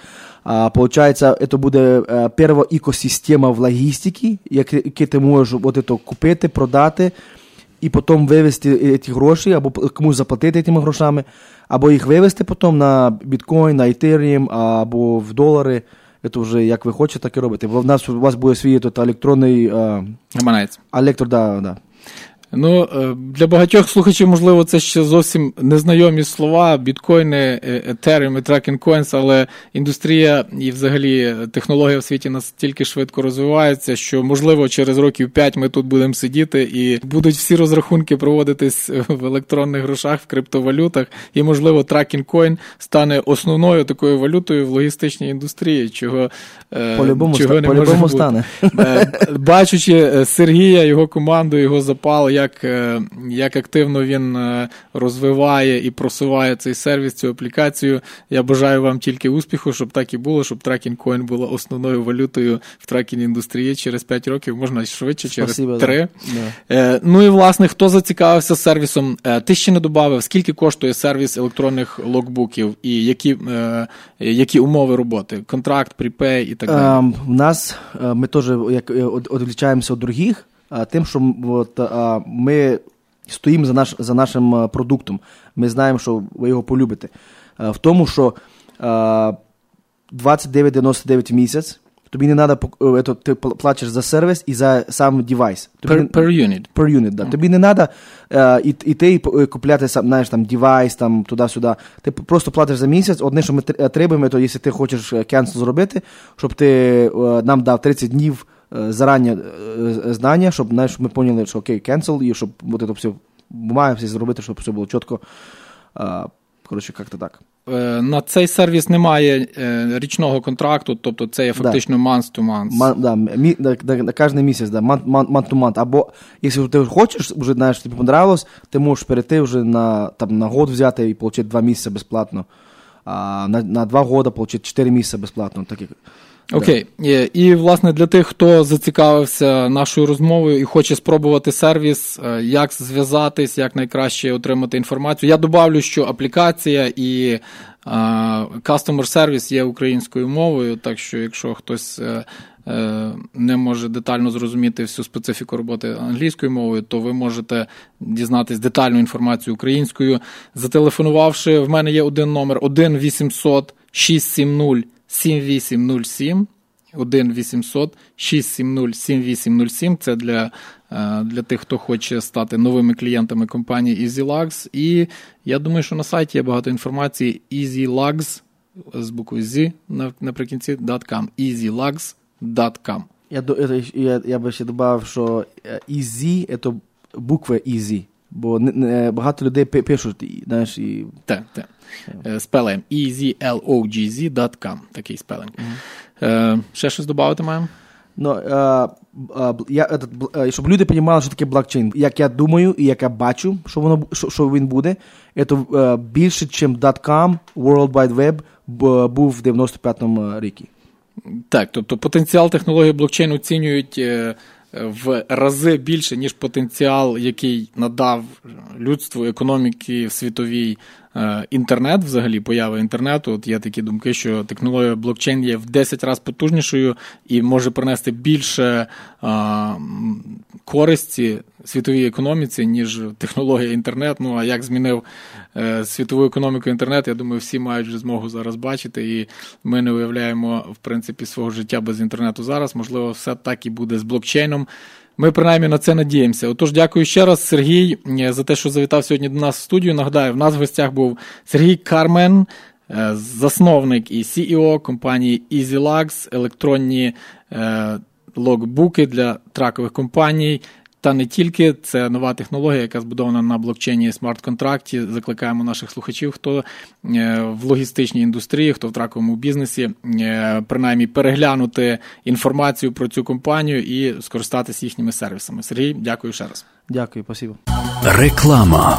Uh, получается, это буде uh, перша екосистема в логістиці, яку ти можеш от это, купити, продати, і потім вивести ці гроші, або комусь заплатити цими грошами, або їх вивести потім на біткоін, на Ethereum, або в долари. Це вже як ви хочете, так і робите. Бо в нас у вас буде свій електронний Гаманець. Електро, да, да. Ну, е, для багатьох слухачів, можливо, це ще зовсім незнайомі слова, біткоїни, етеріум і трекінг коінс, але індустрія і взагалі технологія в світі настільки швидко розвивається, що, можливо, через років 5 ми тут будемо сидіти і будуть всі розрахунки проводитись в електронних грошах, в криптовалютах, і, можливо, trucking coin стане основною такою валютою в логістичній індустрії, чого, е, чого не по-любому може стане. бути. Е, бачучи Сергія, його команду, його запал, як е, як активно він е, розвиває і просуває цей сервіс, цю аплікацію. Я бажаю вам тільки успіху, щоб так і було, щоб trucking coin була основною валютою в trucking індустрії через 5 років, можна швидше, через Спасибо, 3. Да. Е, ну і власне, хто зацікавився сервісом, ти ще не додав, скільки коштує сервіс електронних локбуків і які які умови роботи? Контракт, припей і так далі. У нас ми теж як відлічаємося від других тим, що от, ми стоїмо за наш, за нашим продуктом. Ми знаємо, що ви його полюбите. В тому, що 29,99 в місяць. Тобі не треба, ти платиш за сервіс і за сам девайс. Тобі per, per unit. Per unit, да. Mm. Тобі не треба uh, іти і купляти сам, знаєш, там, девайс, там, туди-сюди. Ти просто платиш за місяць. Одне, що ми требуємо, то якщо ти хочеш cancel зробити, щоб ти uh, нам дав 30 днів зарані знання, щоб знаєш, ми поняли, що окей, cancel, і щоб вот это все має все зробити, щоб все було чітко. Коротше, як-то так. На цей сервіс немає річного контракту, тобто це є фактично month to month. Man, да, мі, да, да, на кожен місяць, да, month, month to month. Або якщо ти хочеш, вже знаєш, тобі понравилось, ти можеш перейти вже на, там, на год взяти і отримати два місяці безплатно. А на, на два роки отримати 4 місяці безплатно. Так, Окей, okay. і власне для тих, хто зацікавився нашою розмовою і хоче спробувати сервіс, е, як зв'язатись, як найкраще отримати інформацію. Я добавлю, що аплікація і Customer Service є українською мовою, так що якщо хтось е, е, не може детально зрозуміти всю специфіку роботи англійською мовою, то ви можете дізнатись детальну інформацію українською. Зателефонувавши, в мене є один номер 1 800 670 7807 1 800 670 7807. Це для е, для тих, хто хоче стати новими клієнтами компанії EasyLugs. І я думаю, що на сайті є багато інформації EasyLugs з буквою Z наприкінці .com. EasyLugs.com. Я, я, я би ще додав, що Easy – це буква Easy. Бо багато людей пишуть, знаєш, і... Так, так. Спелем easylogz.com. Такий спелинг. Mm-hmm. Ще щось додати маємо? Ну, е, е, я, е, щоб люди розуміли, що таке блокчейн. Як я думаю і як я бачу, що воно що, що він буде, це більше, ніж .com, World Wide Web був в 95-му році. Так, тобто потенціал технології блокчейн оцінюють в рази більше, ніж потенціал, який надав людству економіки світовій інтернет, взагалі, поява інтернету. От є такі думки, що технологія блокчейн є в 10 разів потужнішою і може принести більше а, користі світовій економіці, ніж технологія інтернет. Ну а як змінив е, світову економіку інтернет, я думаю, всі мають вже змогу зараз бачити. І ми не уявляємо в принципі свого життя без інтернету зараз. Можливо, все так і буде з блокчейном. Ми принаймні на це надіємося. Отож, дякую ще раз, Сергій, е, за те, що завітав сьогодні до нас в студію. Нагадаю, в нас в гостях був Сергій Кармен, е, засновник і CEO компанії EasyLux, електронні е, логбуки для тракових компаній. Та не тільки це нова технологія, яка збудована на блокчейні смарт-контракті. Закликаємо наших слухачів, хто е, в логістичній індустрії, хто в траковому бізнесі, е, принаймні переглянути інформацію про цю компанію і скористатися їхніми сервісами. Сергій, дякую ще раз. Дякую, спасибо. Реклама.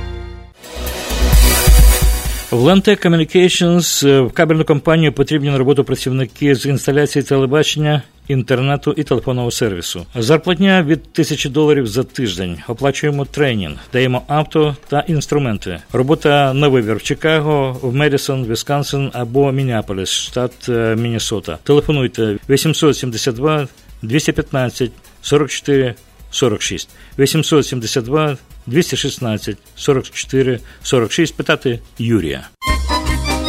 В Lantec Communications е, в кабельну компанію потрібні на роботу працівники з інсталяції телебачення, інтернету і телефонного сервісу. Зарплатня від тисячі доларів за тиждень. Оплачуємо тренінг, даємо авто та інструменти. Робота на вибір в Чикаго, в Медісон, Вісконсин або Мінneаполіс, штат е, Міннесота. Телефонуйте 872 215 44 46 872 216 44 46 питати Юрія.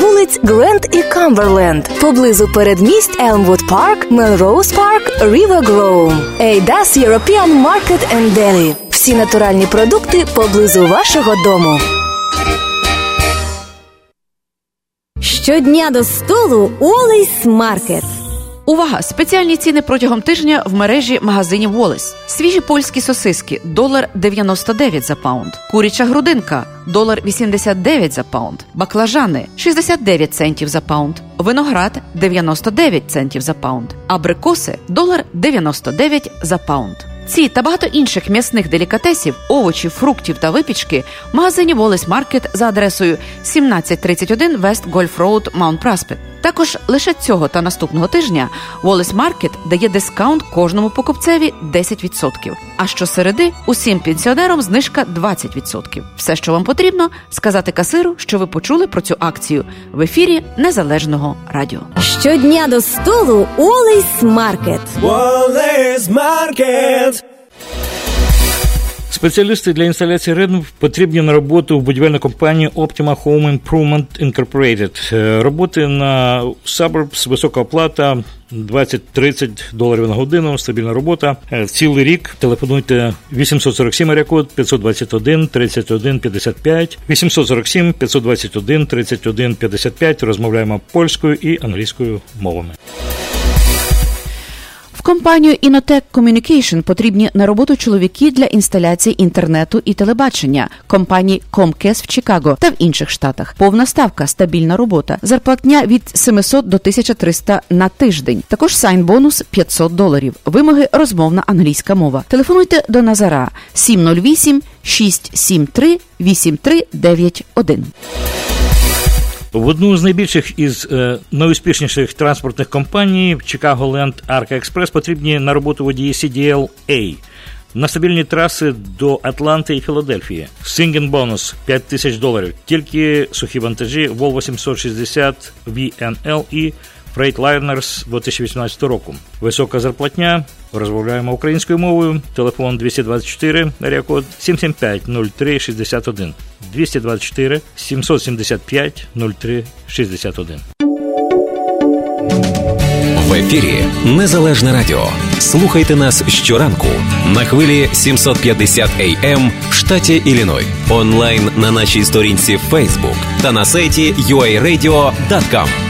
вулиць Гренд і Камберленд, поблизу передмість Елмвуд Парк, Мелроуз Парк, Рівер Гроу. Eidas European and Deli. Всі натуральні продукти поблизу вашого дому. Щодня до столу Wally's Market. Увага! Спеціальні ціни протягом тижня в мережі магазинів Wally's. Свіжі польські сосиски долар 99 за pound. Куряча грудинка долар 89 за pound. Баклажани 69 центів за pound. Виноград 99 центів за pound. Абрикоси долар 99 за pound. Ці та багато інших м'ясних делікатесів, овочів, фруктів та випічки в магазині Wally's Market за адресою 1731 West Golf Road, Mount Prospect. Також лише цього та наступного тижня Wally's Market дає discount кожному покупцеві 10%. А щосереди усім пенсіонерам знижка 20%. Все, що вам потрібно, сказати касиру, що ви почули про цю акцію в ефірі Незалежного радіо. Щодня до столу Wally's Market. Wally's Market. Спеціалісти для інсталяції РЕД потрібні на роботу в будівельну компанію Optima Home Improvement Incorporated. Е, Роботи на Suburbs, висока оплата, 20-30 доларів на годину, стабільна робота. Е, Цілий рік телефонуйте 847 арякод 521 31 55 847 521 31 55. Розмовляємо польською і англійською мовами. В компанію Inotech Communication потрібні на роботу чоловіки для інсталяції інтернету і телебачення компаній Comcast в Чикаго та в інших штатах. Повна ставка, стабільна робота, зарплатня від 700 до 1300 на тиждень. Також сайн бонус 500 доларів. Вимоги розмовна англійська мова. Телефонуйте до Назара 708 673 8391. В одну з найбільших із е, найуспішніших транспортних компаній Chicago Land Arca Express потрібні на роботу водії CDL-A. На стабільні траси до Атланти і Філадельфії. Синген бонус 5 тисяч доларів. Тільки сухі вантажі Volvo 760 VNL і Freightliner 2018 року. Висока зарплатня. Розмовляємо українською мовою. Телефон 224 рекорд 775 03 61 224 775 03 61. В ефірі Незалежне Радіо. Слухайте нас щоранку на хвилі 750 AM в штаті Ілліной. Онлайн на нашій сторінці Facebook та на сайті uaradio.com.